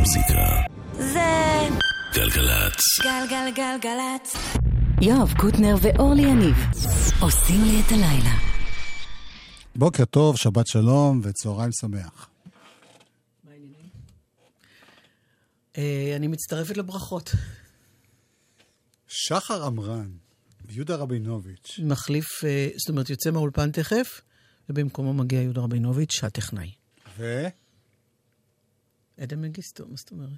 מוזיקה. זה... גלגלצ. גלגלגלגלצ. יואב קוטנר ואורלי יניב עושים לי את הלילה. בוקר טוב, שבת שלום וצהריים שמח. אה, אני מצטרפת לברכות. שחר עמרן ויהודה רבינוביץ'. מחליף, אה, זאת אומרת, יוצא מהאולפן תכף, ובמקומו מגיע יהודה רבינוביץ', הטכנאי. ו? אדם מגיסטו, מה זאת אומרת?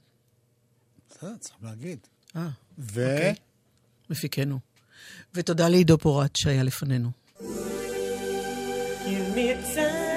בסדר, צריך להגיד. אה, ו... אוקיי. מפיקנו. ותודה לעידו פורט שהיה לפנינו. Give me a time.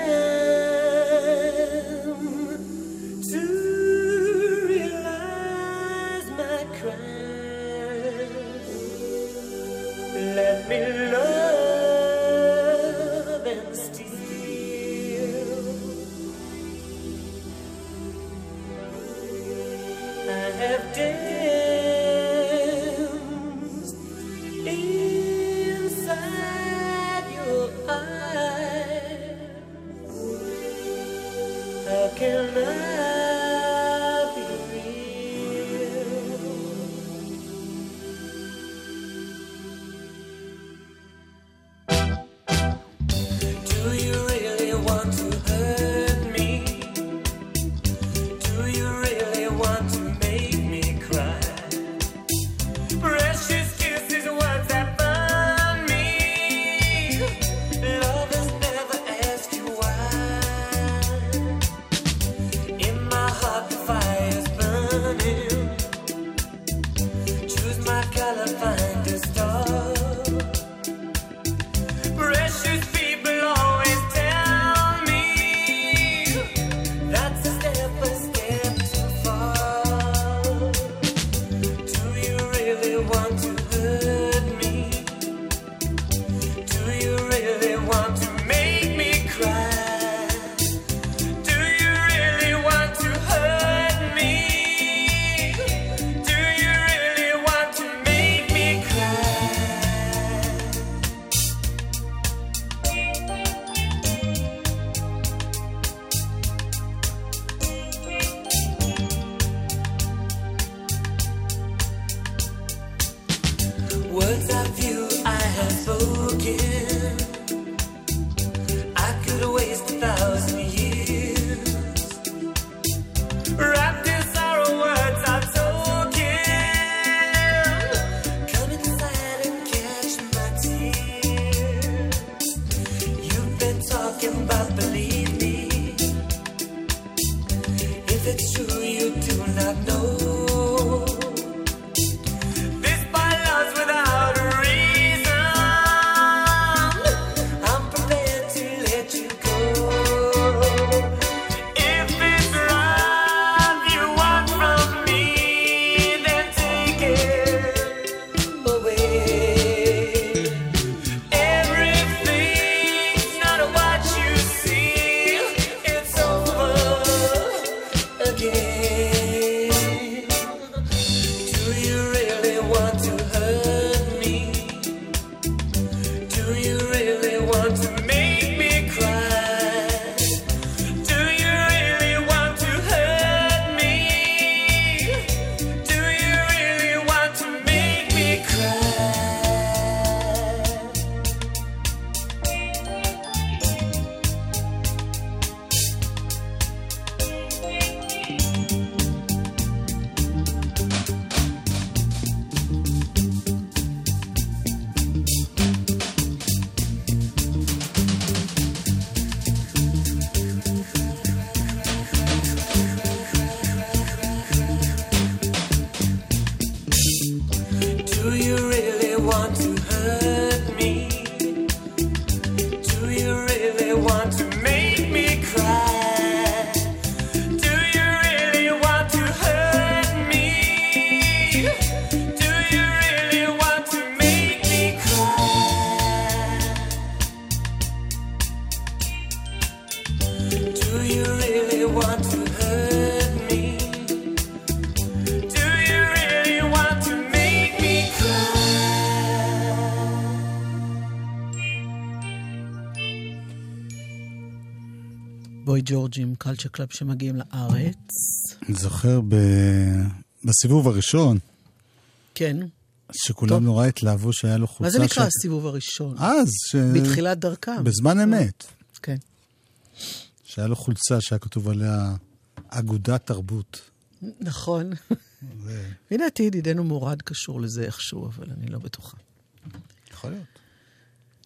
ג'ורג'ים, קלצ'ר קלאב, שמגיעים לארץ. אני זוכר ב... בסיבוב הראשון. כן. שכולם טוב. נורא התלהבו שהיה לו חולצה... מה זה נקרא ש... הסיבוב הראשון? אז. ש... בתחילת דרכם. בזמן לא. אמת. כן. שהיה לו חולצה שהיה כתוב עליה אגודת תרבות. נכון. לדעתי ידידנו מורד קשור לזה איכשהו, אבל אני לא בטוחה. יכול להיות.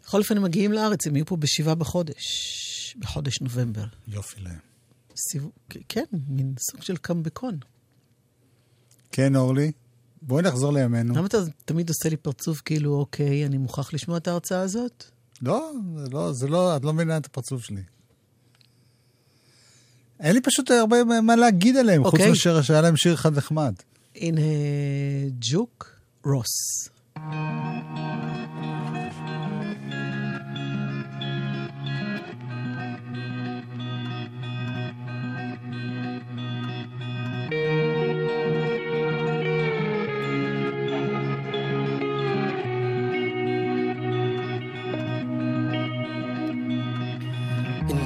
בכל אופן, הם מגיעים לארץ, הם יהיו פה בשבעה בחודש. בחודש נובמבר. יופי להם. סיבוב, כן, מין סוג של קמבקון. כן, אורלי? בואי נחזור לימינו. למה אתה תמיד עושה לי פרצוף כאילו, אוקיי, אני מוכרח לשמוע את ההרצאה הזאת? לא, זה לא, זה לא, את לא מבינה את הפרצוף שלי. אין לי פשוט הרבה מה- להגיד עליהם, חוץ אוקיי. מאשר שהיה להם שיר אחד נחמד. הנה ג'וק רוס. In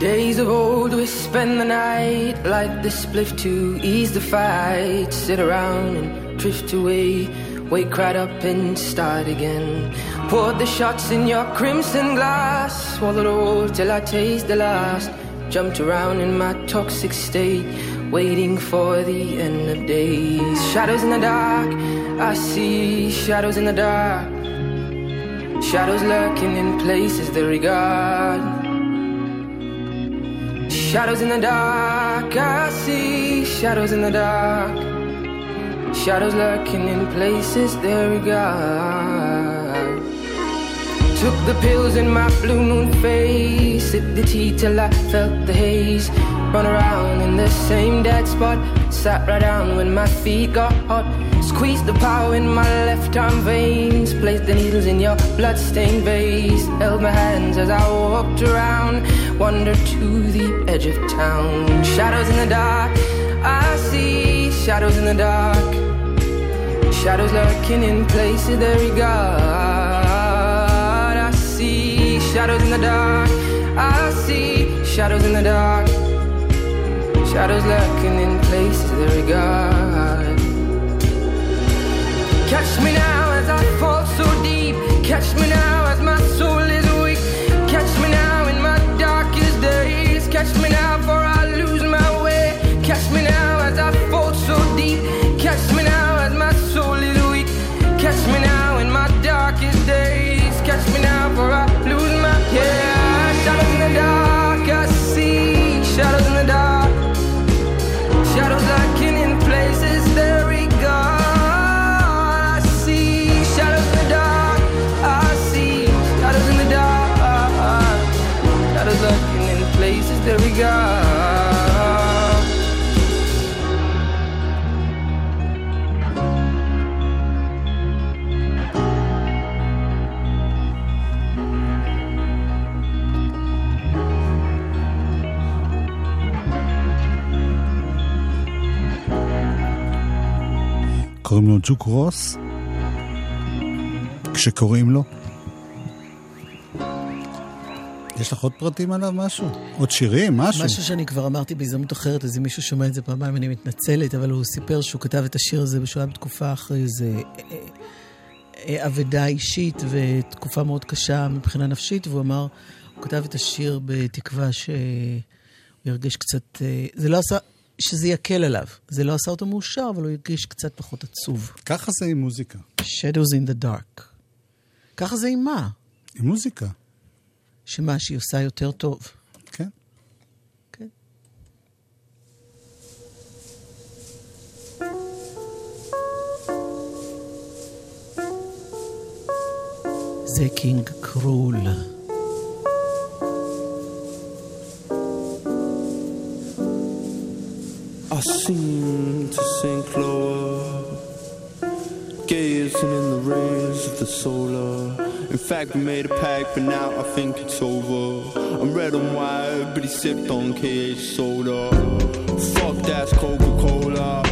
days of old, we spend the night like the spliff to ease the fight. Sit around and drift away, wake right up and start again. Poured the shots in your crimson glass, swallowed all till I taste the last. Jumped around in my toxic state, waiting for the end of days. Shadows in the dark, I see shadows in the dark. Shadows lurking in places they regard. Shadows in the dark, I see shadows in the dark. Shadows lurking in places they regard. Took the pills in my blue moon face, sipped the tea till I felt the haze. Run around in the same dead spot, sat right down when my feet got hot. Squeezed the power in my left arm veins, placed the needles in your bloodstained vase. Held my hands as I walked around, wandered to the edge of town. Shadows in the dark, I see shadows in the dark. Shadows lurking in places they regard. I see shadows in the dark. I see shadows in the dark. Shadows lurking in places they regard. Catch me now as I fall so deep. Catch me now as my soul is קוראים לו ג'וק רוס. כשקוראים לו. יש לך עוד פרטים עליו משהו? עוד שירים? משהו? משהו שאני כבר אמרתי בהזדמנות אחרת, אז אם מישהו שומע את זה פעמיים אני מתנצלת, אבל הוא סיפר שהוא כתב את השיר הזה היה בתקופה אחרי איזה אה, אה, אבדה אישית ותקופה מאוד קשה מבחינה נפשית, והוא אמר, הוא כתב את השיר בתקווה שהוא ירגיש קצת, אה, זה לא עשה, שזה יקל עליו. זה לא עשה אותו מאושר, אבל הוא הרגיש קצת פחות עצוב. ככה זה עם מוזיקה. Shadows in the dark. ככה זה עם מה? עם מוזיקה, שמה, שהיא עושה יותר טוב. כן. כן. זה קינג קרול. Seem to sink lower, gazing in the rays of the solar. In fact, we made a pact, but now I think it's over. I'm red and white, but he sipped on KH soda. Fuck that's Coca Cola.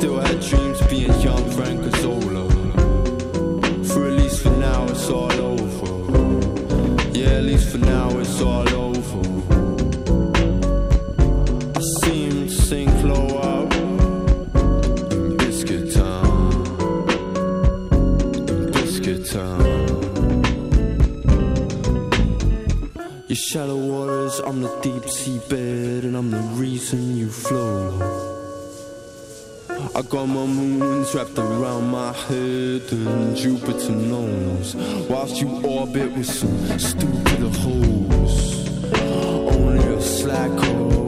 Scene without the being young Frank Azola. For at least for now, it's all over. Yeah, at least for now, it's all over. I see him sink low out in Biscuit. In Biscuit Town. Your shallow waters, I'm the deep sea bed, and I'm the reason you flow. I got my moons wrapped around my head, and Jupiter knows. Whilst you orbit with some stupid hoes, only a slacker would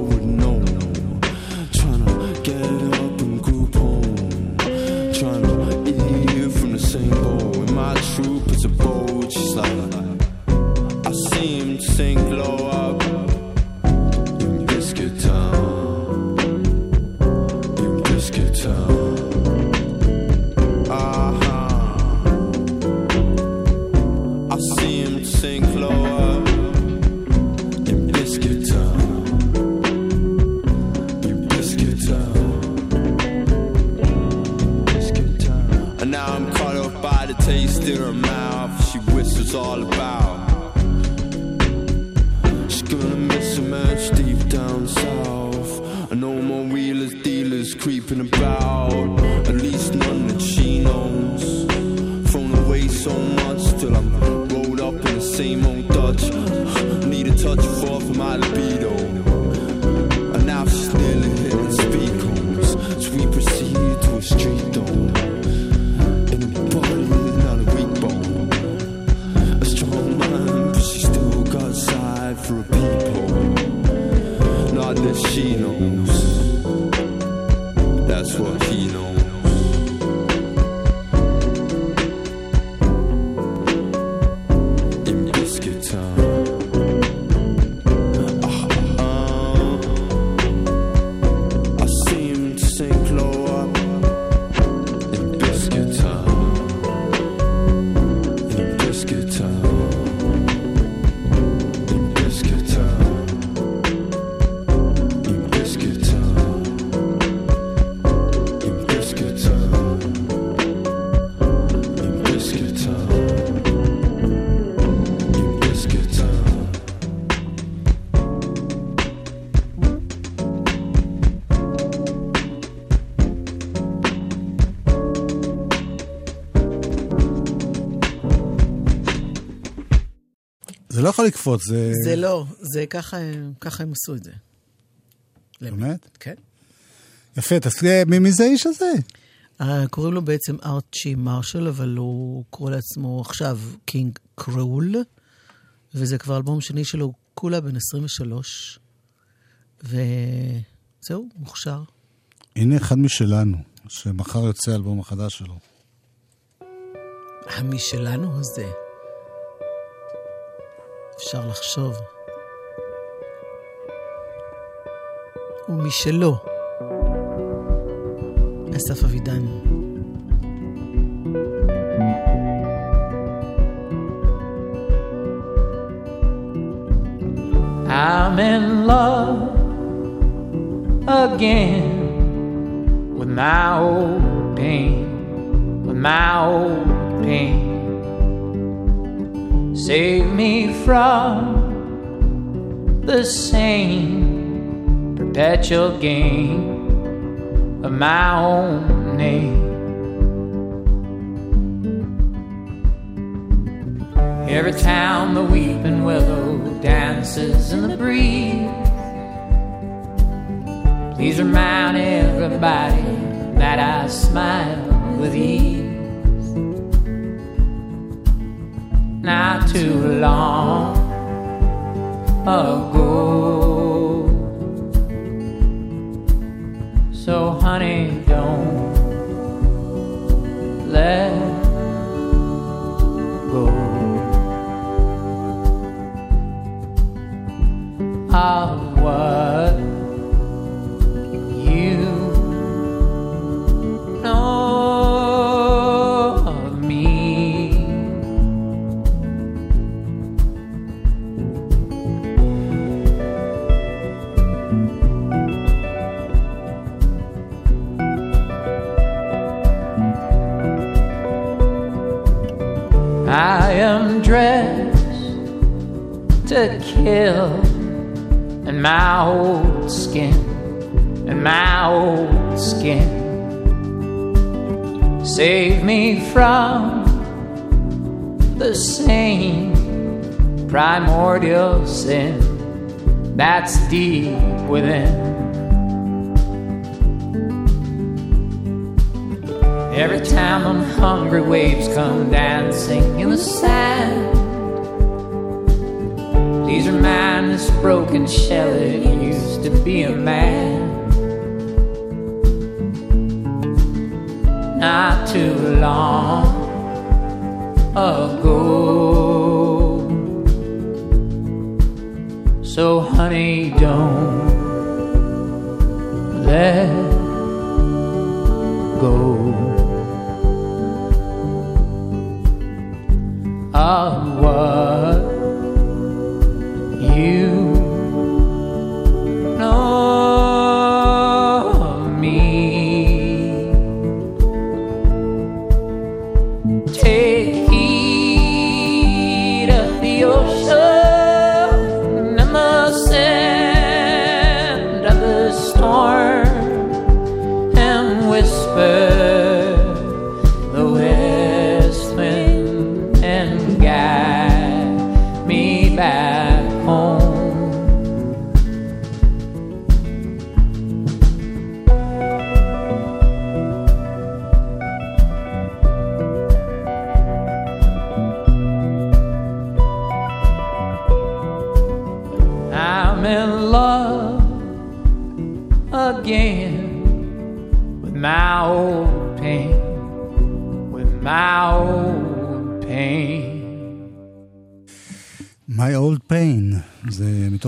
יכול לקפוץ, זה... זה לא, זה ככה, ככה הם עשו את זה. באמת? כן. יפה, תסביר, מי מי זה האיש הזה? אה, קוראים לו בעצם ארצ'י מרשל, אבל הוא קורא לעצמו עכשיו קינג קרול, וזה כבר אלבום שני שלו, כולה בן 23, וזהו, מוכשר. הנה אחד משלנו, שמחר יוצא האלבום החדש שלו. המשלנו הזה. אפשר לחשוב. ומשלו. אסף אבידן. I'm in love again with my old pain, with my old pain. Save me from the same perpetual game of my own name. Every time the weeping willow dances in the breeze. Please remind everybody that I smile with ease. Not too long ago. So, honey, don't let go. of what to kill, and my old skin, and my old skin. Save me from the same primordial sin that's deep within. Every time them hungry waves come dancing in the sand, please remind this broken shell it used to be a man. Not too long ago. So, honey, don't let go of what you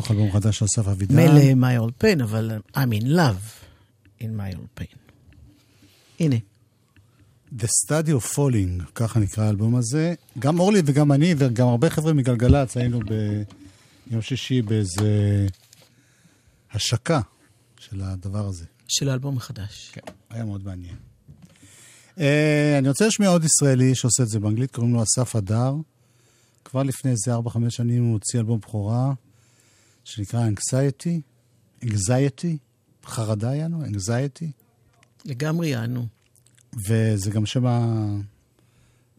מתוך אלבום חדש של אסף אבידן. מילא my old pain, אבל I'm in love in my old pain. הנה, The Study of Falling, ככה נקרא האלבום הזה. גם אורלי וגם אני וגם הרבה חבר'ה מגלגלצ היינו ביום שישי באיזה השקה של הדבר הזה. של האלבום החדש. כן, היה מאוד מעניין. Uh, אני רוצה לשמיע עוד ישראלי שעושה את זה באנגלית, קוראים לו אסף הדר. כבר לפני איזה 4-5 שנים הוא הוציא אלבום בכורה שנקרא Anxiety, Anxiety, חרדה יענו, Anxiety, לגמרי יענו. וזה גם שם ה...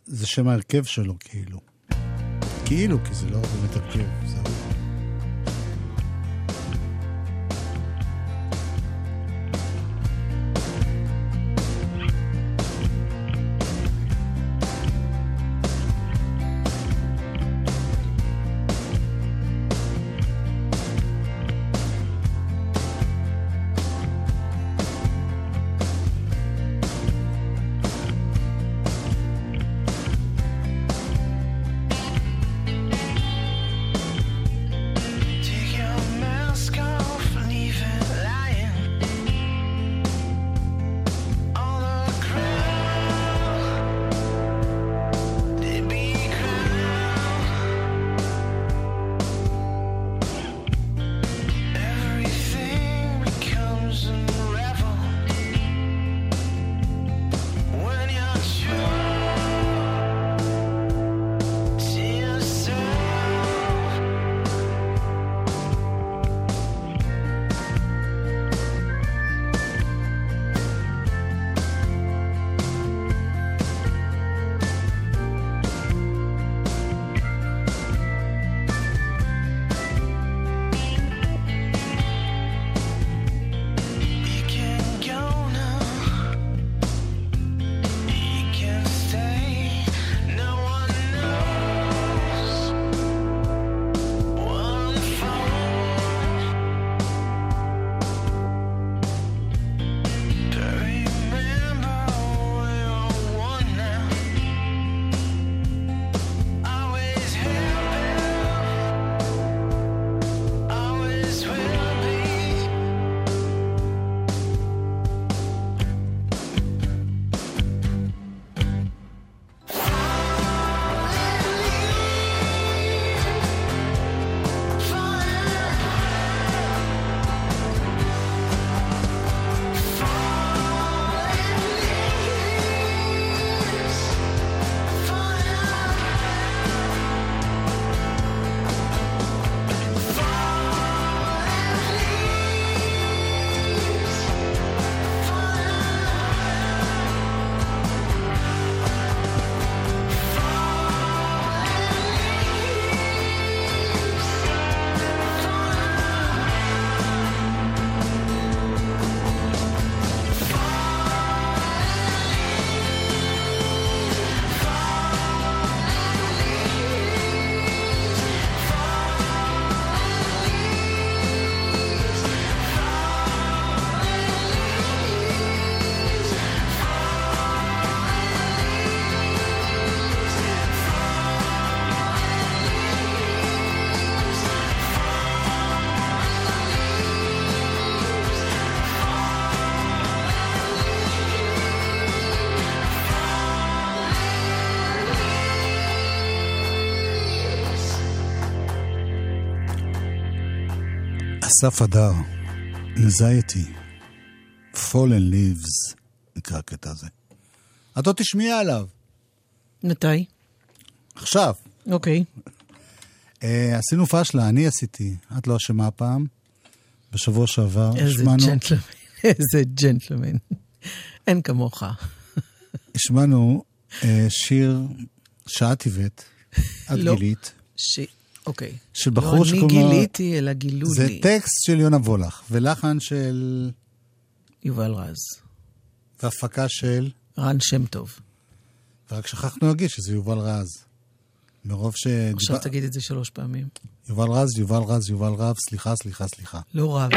זה שם ההרכב שלו, כאילו. כאילו, כי זה לא באמת הרכב, זה אסף הדר, anxiety, fallen leaves, נקרא הקטע הזה. את עוד תשמעי עליו, מתי? עכשיו. אוקיי. אה, עשינו פשלה, אני עשיתי, את לא אשמה הפעם. בשבוע שעבר השמענו, ג'נטלמן. איזה ג'נטלמן. אין כמוך. השמענו אה, שיר שאת הבאת, את לא. גילית, ש... אוקיי. של בחור לא שקוראים אני לו- גיליתי, אלא גילו זה לי. טקסט של יונה וולך, ולחן של... יובל רז. והפקה של... רן שם טוב. ורק שכחנו להגיד שזה יובל רז. מרוב ש... עכשיו תגיד את זה שלוש פעמים. יובל רז, יובל רז, יובל רב, סליחה, סליחה, סליחה. לא רב.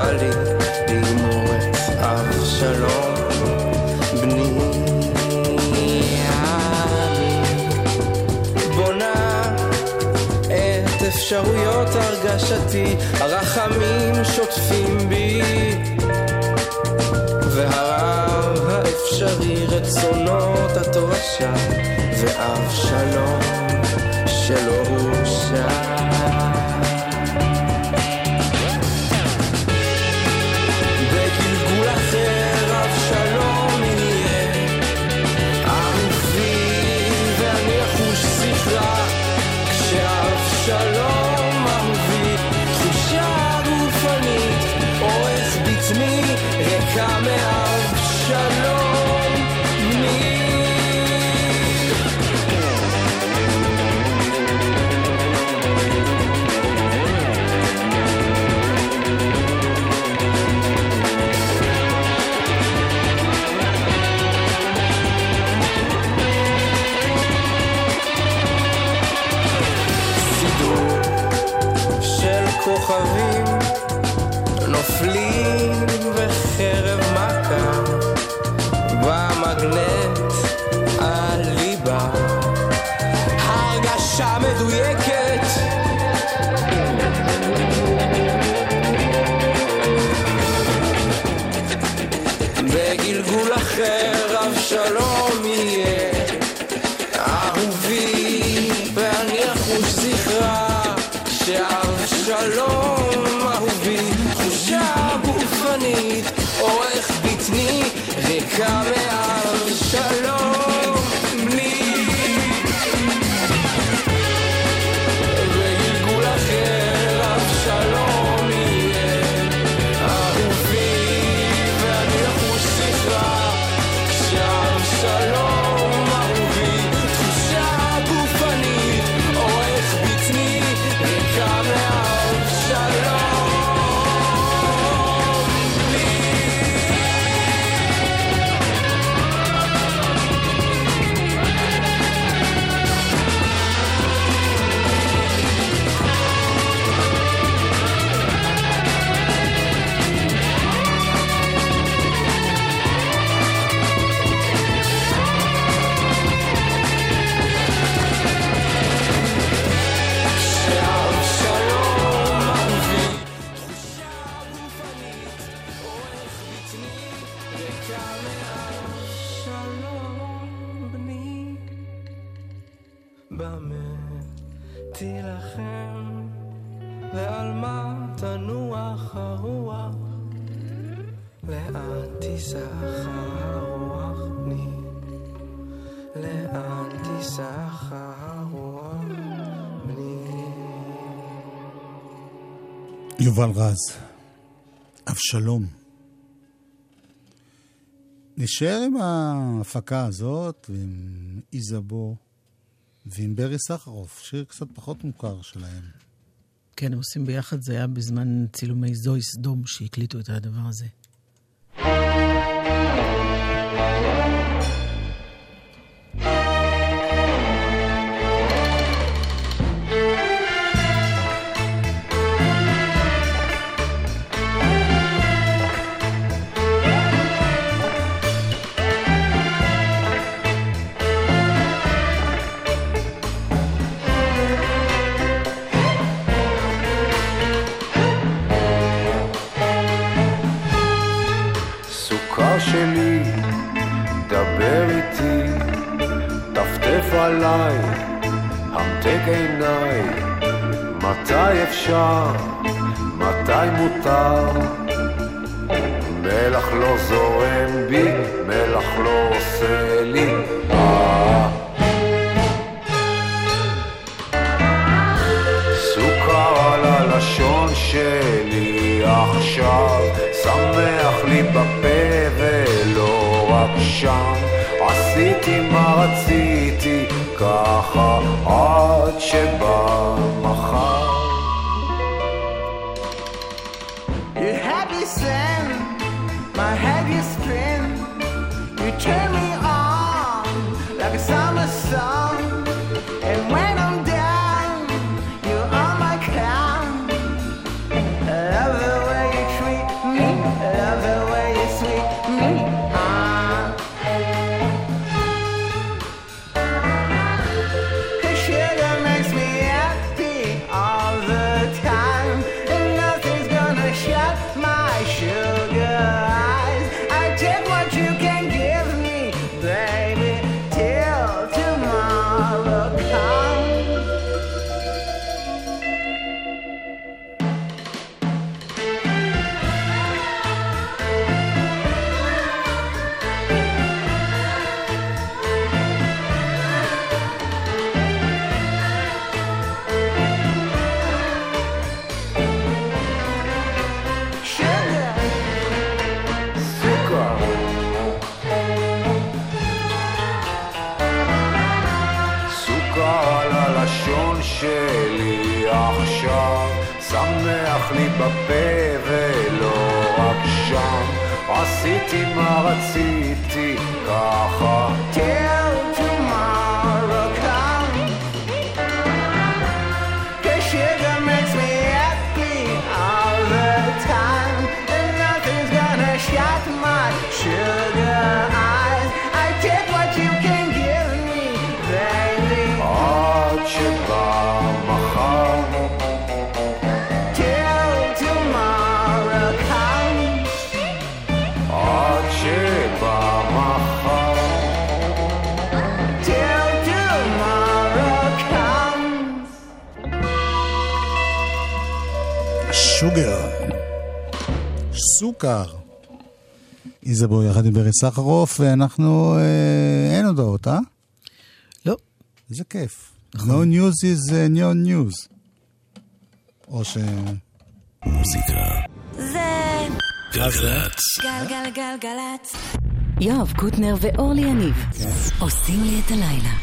יצא לי לגמור את אבשלום בני בונה את אפשרויות הרגשתי, הרחמים שוטפים בי, והרב האפשרי רצונות התורשה, ואבשלום שלא הורשע. יובל רז, אבשלום. נשאר עם ההפקה הזאת, ועם איזבו, ועם ברי סחרוף, שיר קצת פחות מוכר שלהם. כן, הם עושים ביחד, זה היה בזמן צילומי זוהי סדום שהקליטו את הדבר הזה. עליי, המתק עיניי, מתי אפשר, מתי מותר? מלח לא זורם בי, מלח לא עושה לי. סוכר על הלשון שלי עכשיו, שמח לי בפה ולא רק שם. עשיתי מה רציתי, ככה עד שבא מחר. You have me sin, my head you spin. רציתי, ככה. סוכר. איזבו יחד עם ברי סחרוף, ואנחנו... אה, אין הודעות, אה? לא, איזה כיף. No news is uh, no news. או ש... זה גלגלצ. גלגלגלגלצ. יואב קוטנר ואורלי יניב עושים לי את הלילה.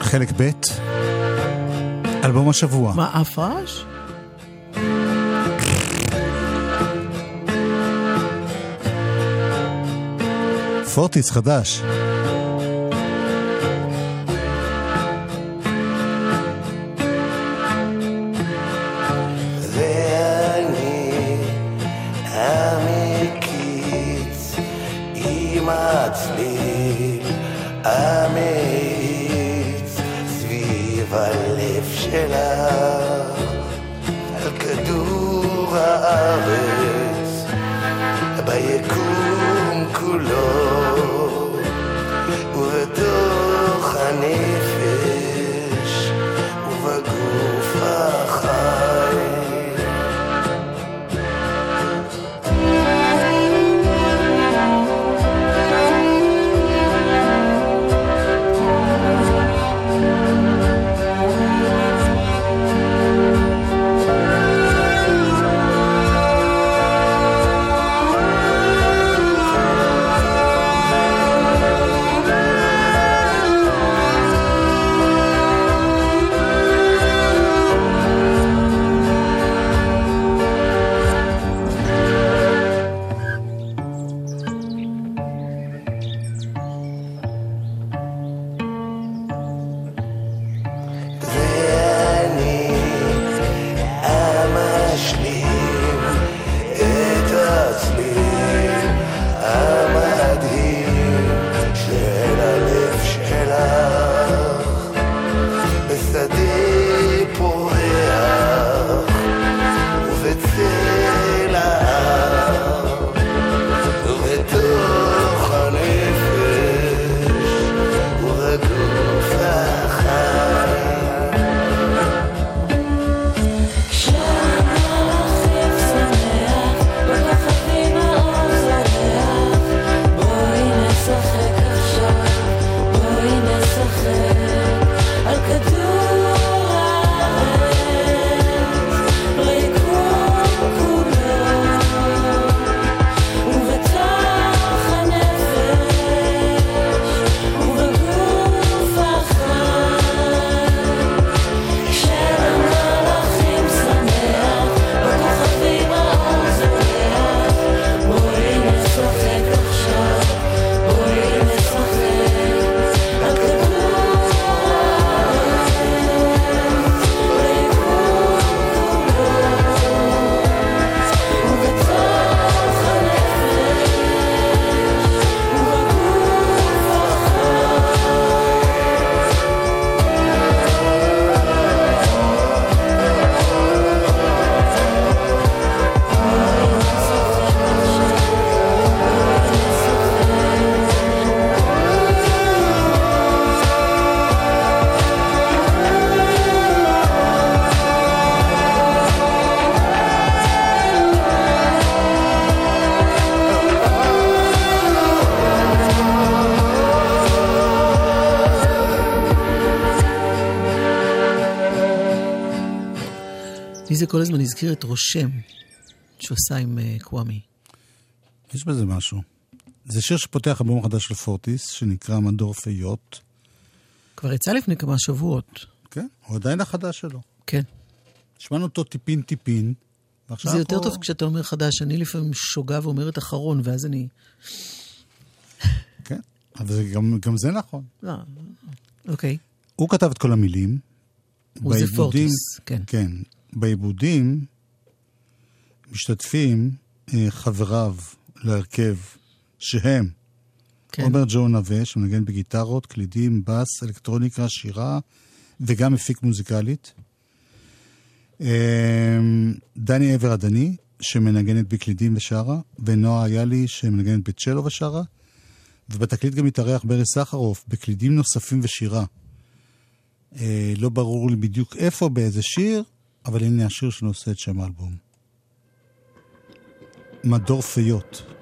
חלק ב', אלבום השבוע. מה, אף פורטיס חדש. זה כל הזמן הזכיר את רושם, שהוא עשה עם אה, קוואמי. יש בזה משהו. זה שיר שפותח אלבום חדש של פורטיס, שנקרא מדור פיות. כבר יצא לפני כמה שבועות. כן, הוא עדיין החדש שלו. כן. שמענו אותו טיפין-טיפין, ועכשיו זה יותר פה- טוב כשאתה אומר חדש. אני לפעמים שוגה ואומרת אחרון, ואז אני... כן, אבל זה גם, גם זה נכון. לא, אוקיי. הוא כתב את כל המילים. הוא זה פורטיס, כן. כן. בעיבודים משתתפים אה, חבריו להרכב, שהם כן. עומר ג'ו נווה, שמנגן בגיטרות, קלידים, בס, אלקטרוניקה, שירה, וגם מפיק מוזיקלית. אה, דני עבר הדני, שמנגנת בקלידים ושרה, ונועה איילי, שמנגנת בצ'לו ושרה, ובתקליט גם התארח ברי סחרוף, בקלידים נוספים ושירה. אה, לא ברור לי בדיוק איפה, באיזה שיר, אבל הנה השיר שנושא את שם האלבום. מדור פיות.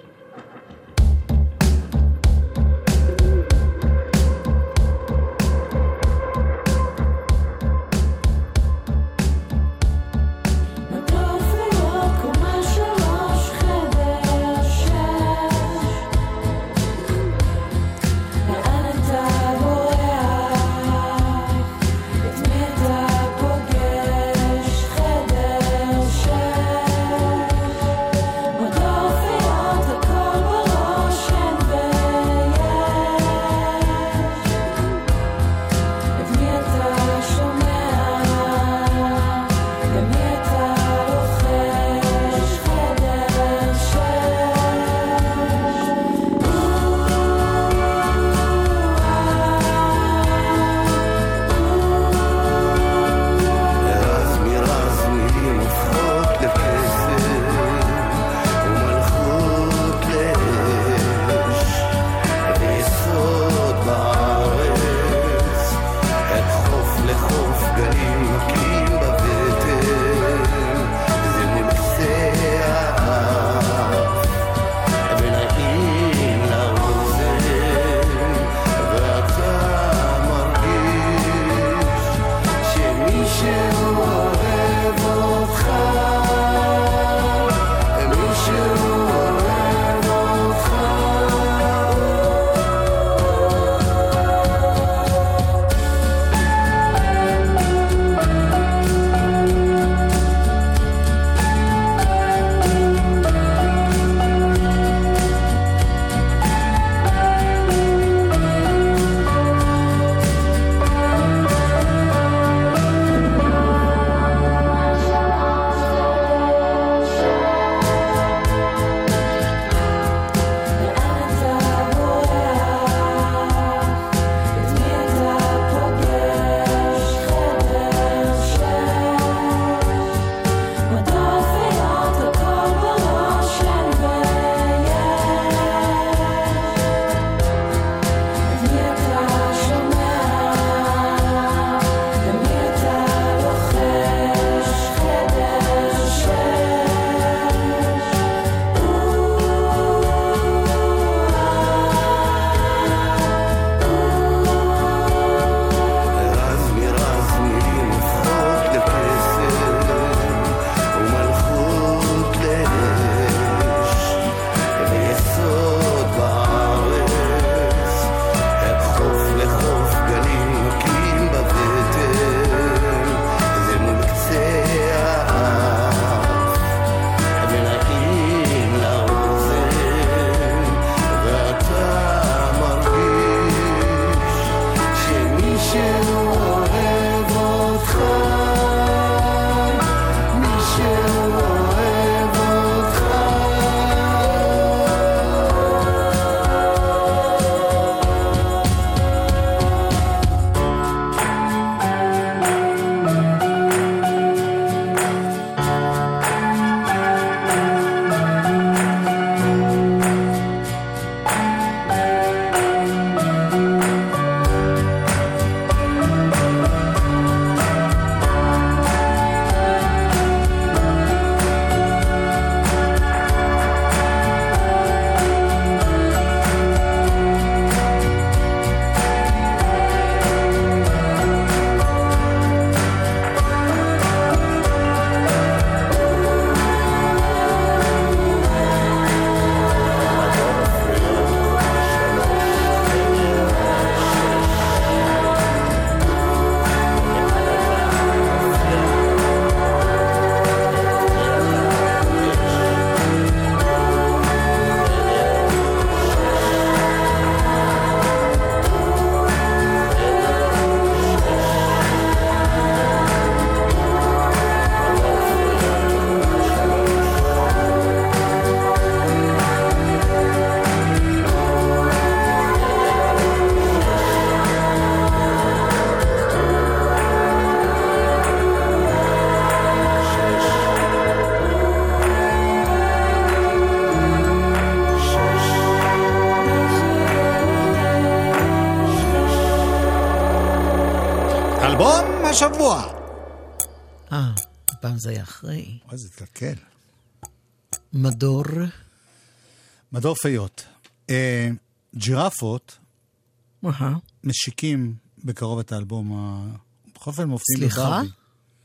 זה היה אחרי. אוי, זה התקלקל. מדור. מדור פיות. אה, ג'ירפות אהה. משיקים בקרוב את האלבום ה... בכל אופן מופיעים סליחה? בברבי.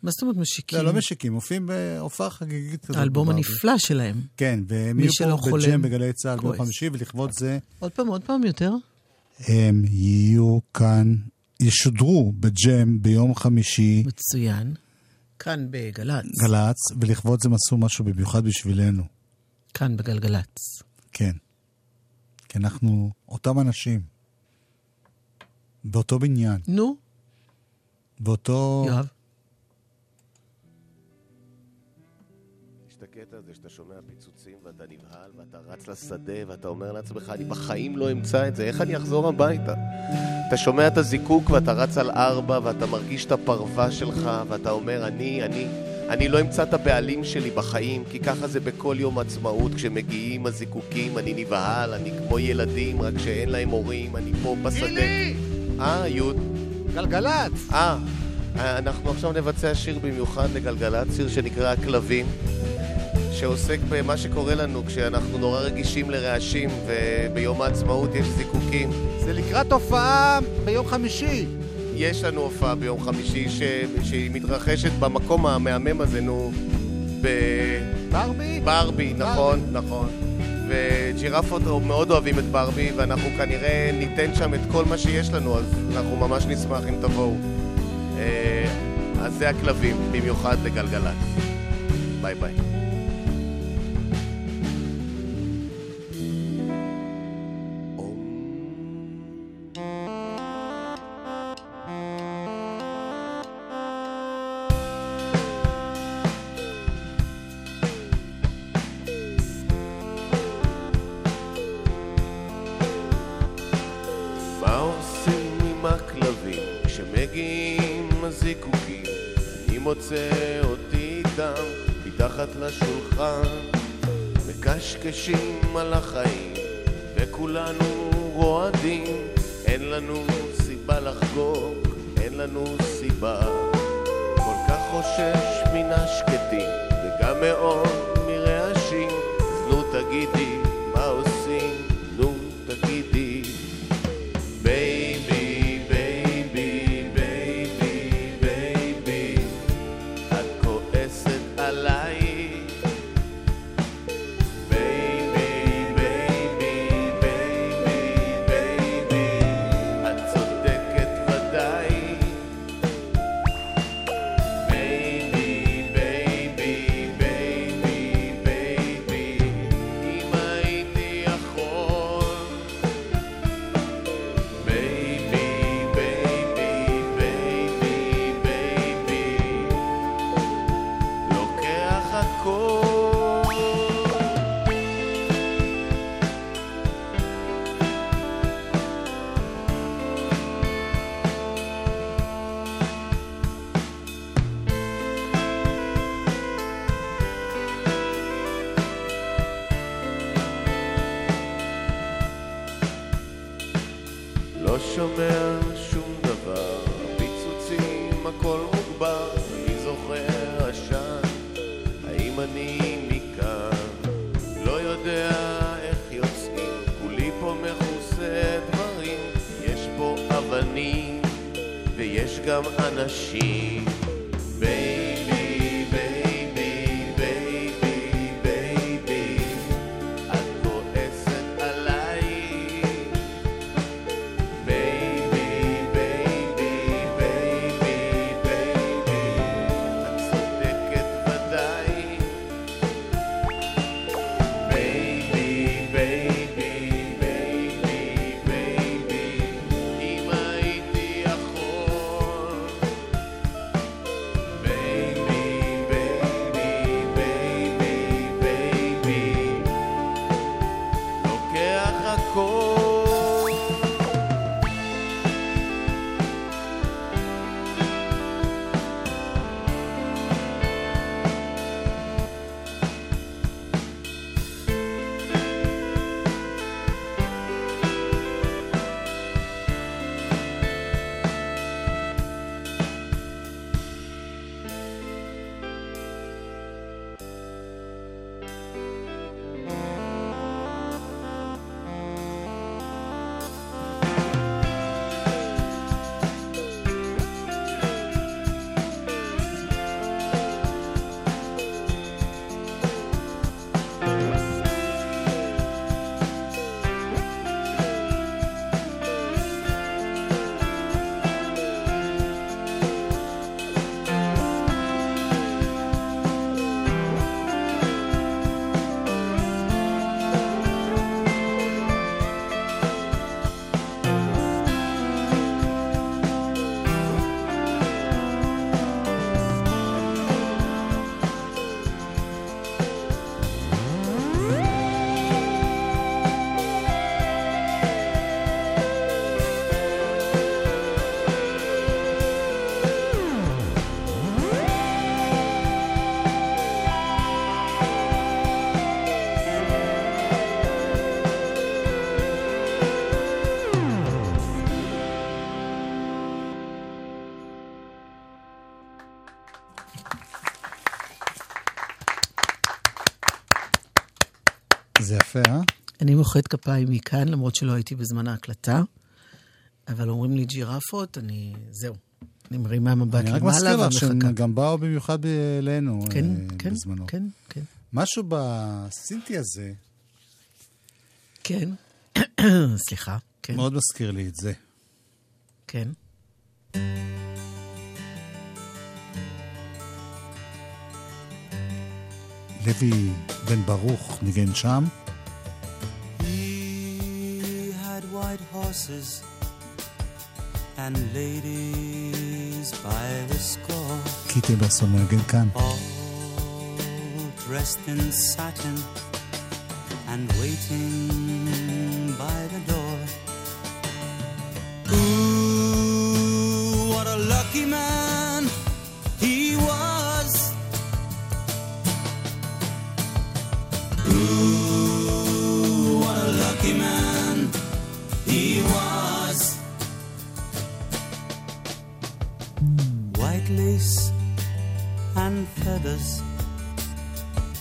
מה זאת אומרת משיקים? לא, לא משיקים, מופיעים בהופעה חגיגית כזאת. האלבום. הנפלא שלהם. כן, והם יהיו פה בג'ם בגלי צה"ל ביום. חמישי, ולכבוד זה עוד פעם, עוד פעם יותר? הם יהיו כאן, ישודרו בג'ם ביום חמישי, מצוין. כאן בגל"צ. גל"צ, ולכבוד זה הם עשו משהו במיוחד בשבילנו. כאן בגלגלצ. כן. כי אנחנו אותם אנשים. באותו בניין. נו, באותו... יואב. פיצוצים ואתה נבהל ואתה רץ לשדה ואתה אומר לעצמך, אני בחיים לא אמצא את זה, איך אני אחזור הביתה? אתה שומע את הזיקוק ואתה רץ על ארבע ואתה מרגיש את הפרווה שלך ואתה אומר, אני, אני, אני לא אמצא את הבעלים שלי בחיים, כי ככה זה בכל יום עצמאות, כשמגיעים הזיקוקים, אני נבהל, אני כמו ילדים, רק שאין להם הורים, אני פה בשדה. גילי! אה, יוד. גלגלצ! אה, אנחנו עכשיו נבצע שיר במיוחד לגלגלצ, שיר שנקרא הכלבים, שעוסק במה שקורה לנו כשאנחנו נורא רגישים לרעשים וביום העצמאות יש זיקוקים. זה לקראת הופעה ביום חמישי. יש לנו הופעה ביום חמישי ש... שהיא מתרחשת במקום המהמם הזה, נו, ב... ברבי? ברבי, נכון, נכון. וג'ירפות מאוד אוהבים את ברבי, ואנחנו כנראה ניתן שם את כל מה שיש לנו, אז אנחנו ממש נשמח אם תבואו. אה, אז זה הכלבים, במיוחד לגלגלצ. ביי ביי. Hey. יפה, אה? אני מוחאת כפיים מכאן, למרות שלא הייתי בזמן ההקלטה, אבל אומרים לי ג'ירפות, אני... זהו. אני מרימה מבט אני רק למעלה מזכיר לך שהם ומחכה. גם באו במיוחד אלינו כן, אה, כן, בזמנו. כן, כן. משהו בסינטי הזה כן. סליחה, כן, מאוד מזכיר לי את זה. כן. לוי בן ברוך ניגן שם. white horses and ladies by the score, קיט אברסון מנגן כאן. all dressed in satin and waiting by the door.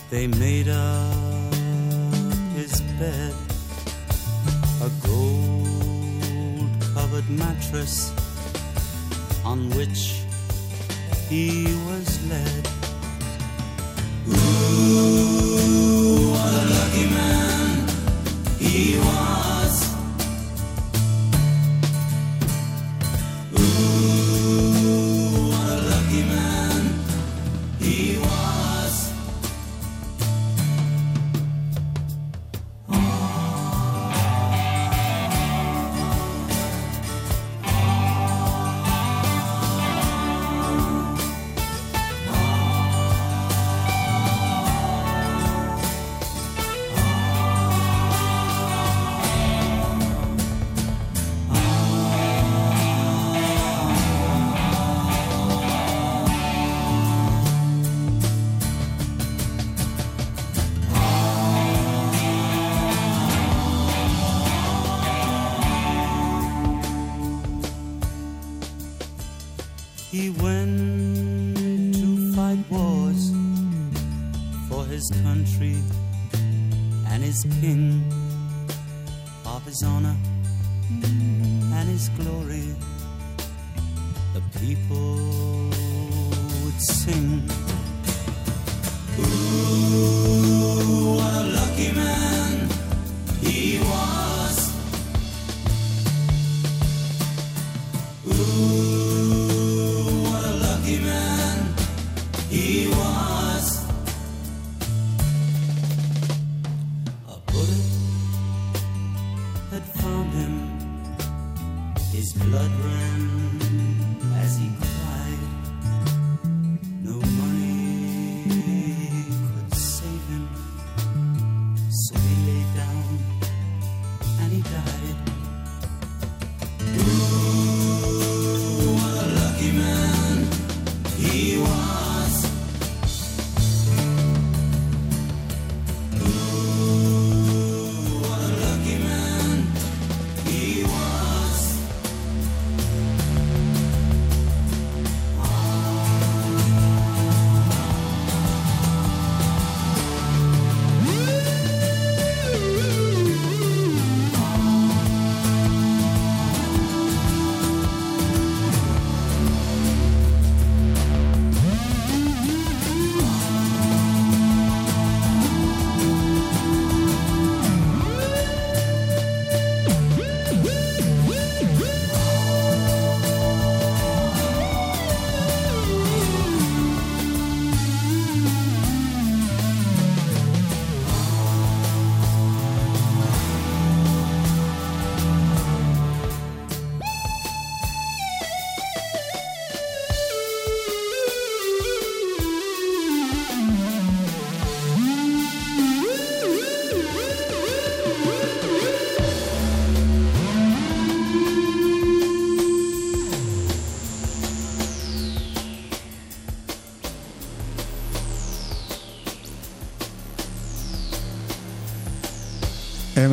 They made up his bed. A gold covered mattress on which he was led. Ooh,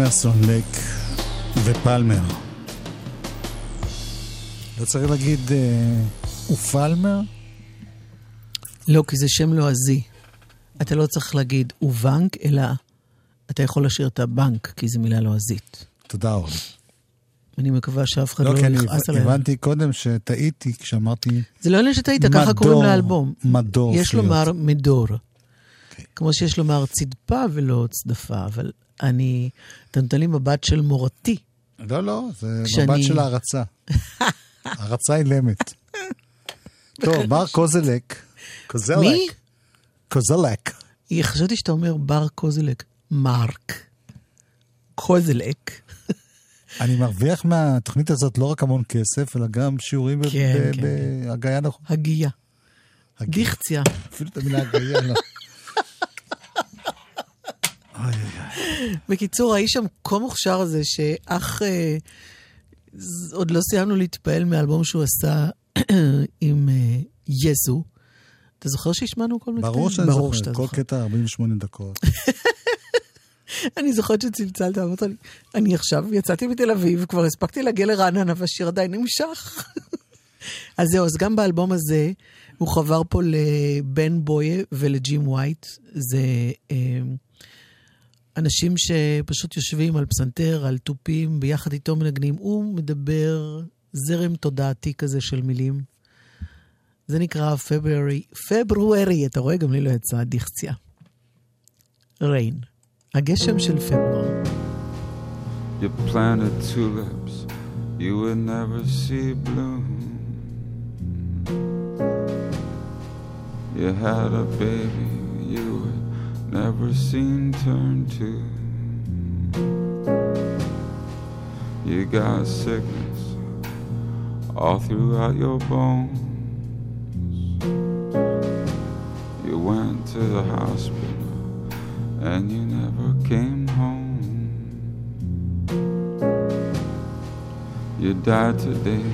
אמרסון לק ופלמר. לא צריך להגיד אה, ופלמר? לא, כי זה שם לועזי. אתה לא צריך להגיד אובנק, אלא אתה יכול לשיר את הבנק, כי זו מילה לועזית. תודה, אורלי. אני מקווה שאף אחד לא לא, כי אני יכעס עליהם. הבנתי קודם שטעיתי כשאמרתי זה לא עניין שטעית, ככה קוראים לאלבום. מדור יש. לומר מדור. כמו שיש לומר צדפה ולא צדפה, אבל אני... אתה נותן לי מבט של מורתי. לא, לא, זה כשאני- מבט של הערצה. הערצה אילמת. טוב, בר קוזלק. קוזלק. מי? קוזלק. חשבתי שאתה אומר בר קוזלק. מרק. קוזלק. אני מרוויח מהתוכנית הזאת לא רק המון כסף, אלא גם שיעורים כן, ב- כן, בהגייה נכון. הגייה. דיכציה. אפילו את המילה הגייה לא. בקיצור, האיש המכה מוכשר הזה, שאך... אה, עוד לא סיימנו להתפעל מהאלבום שהוא עשה עם אה, יזו. אתה זוכר שהשמענו כל מיני ברור שאני זוכר, כל זוכר. קטע 48 דקות. אני זוכרת שצלצלת, אמרת לי, אני עכשיו יצאתי מתל אביב, כבר הספקתי להגיע לרעננה והשיר עדיין נמשך. אז זהו, אז גם באלבום הזה, הוא חבר פה לבן בויה ולג'ים ווייט. זה אה, אנשים שפשוט יושבים על פסנתר, על תופים, ביחד איתו מנגנים. הוא מדבר זרם תודעתי כזה של מילים. זה נקרא פברוארי, פברוארי, אתה רואה? גם לי לא יצא דיכציה. ריין. הגשם של פברואר. You planted tulips you would never see bloom. You had a baby you would never seen turn to. You got sickness all throughout your bones. You went to the hospital and you never came home. You died today,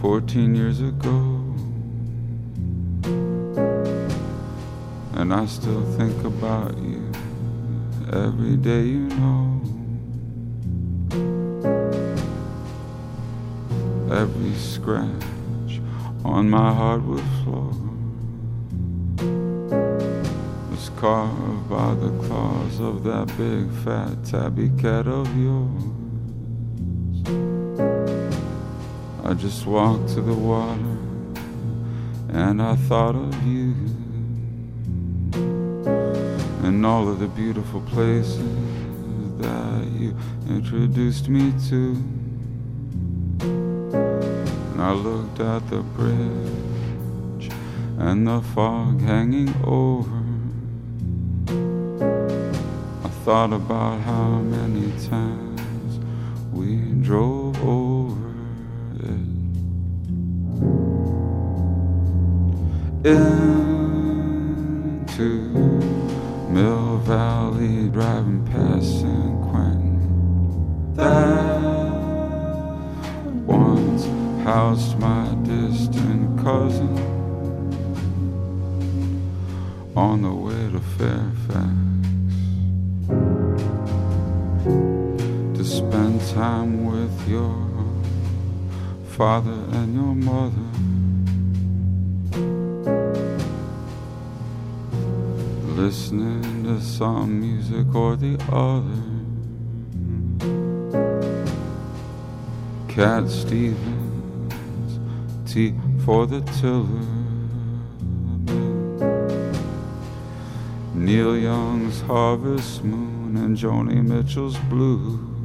14 years ago. And I still think about you every day, you know. Every scratch on my hardwood floor was carved by the claws of that big fat tabby cat of yours. I just walked to the water and I thought of you and all of the beautiful places that you introduced me to. And I looked at the bridge and the fog hanging over. I thought about how many times we drove over it. Into spend time with your father and your mother. Listening to some music or the other. Cat Stevens, tea for the tiller. Neil Young's Harvest Moon and Joni Mitchell's Blue.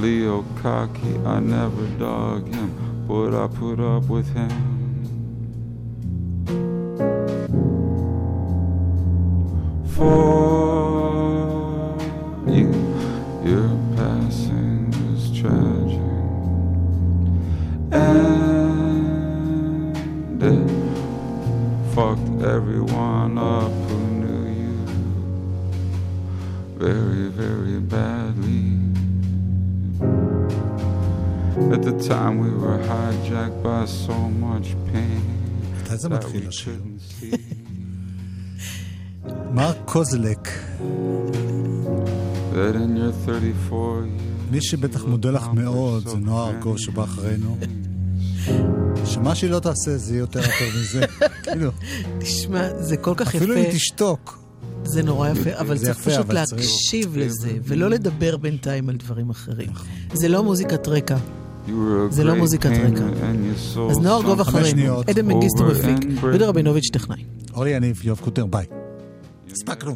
Leo Cocky, I never dog him, but I put up with him. For מתי זה that מתחיל we השיר? מרק קוזלק, That in your 34 years, מי שבטח מודה לך מאוד זה נועה ארגוב שבא אחרינו. שמה שהיא לא תעשה זה יהיה יותר טוב מזה. כאילו, תשמע, זה כל כך יפה. אפילו אם תשתוק. זה נורא יפה, אבל צריך יפה, פשוט אבל צריך- להקשיב לזה, ולא לדבר בינתיים על דברים אחרים. זה לא מוזיקת רקע. זה לא מוזיקת רקע. אז נוער גוב אחרינו. עדן מנגיסטו over מפיק. יהודה רבינוביץ' טכנאי. אורלי יניב, יואב קוטנר, ביי. הספקנו.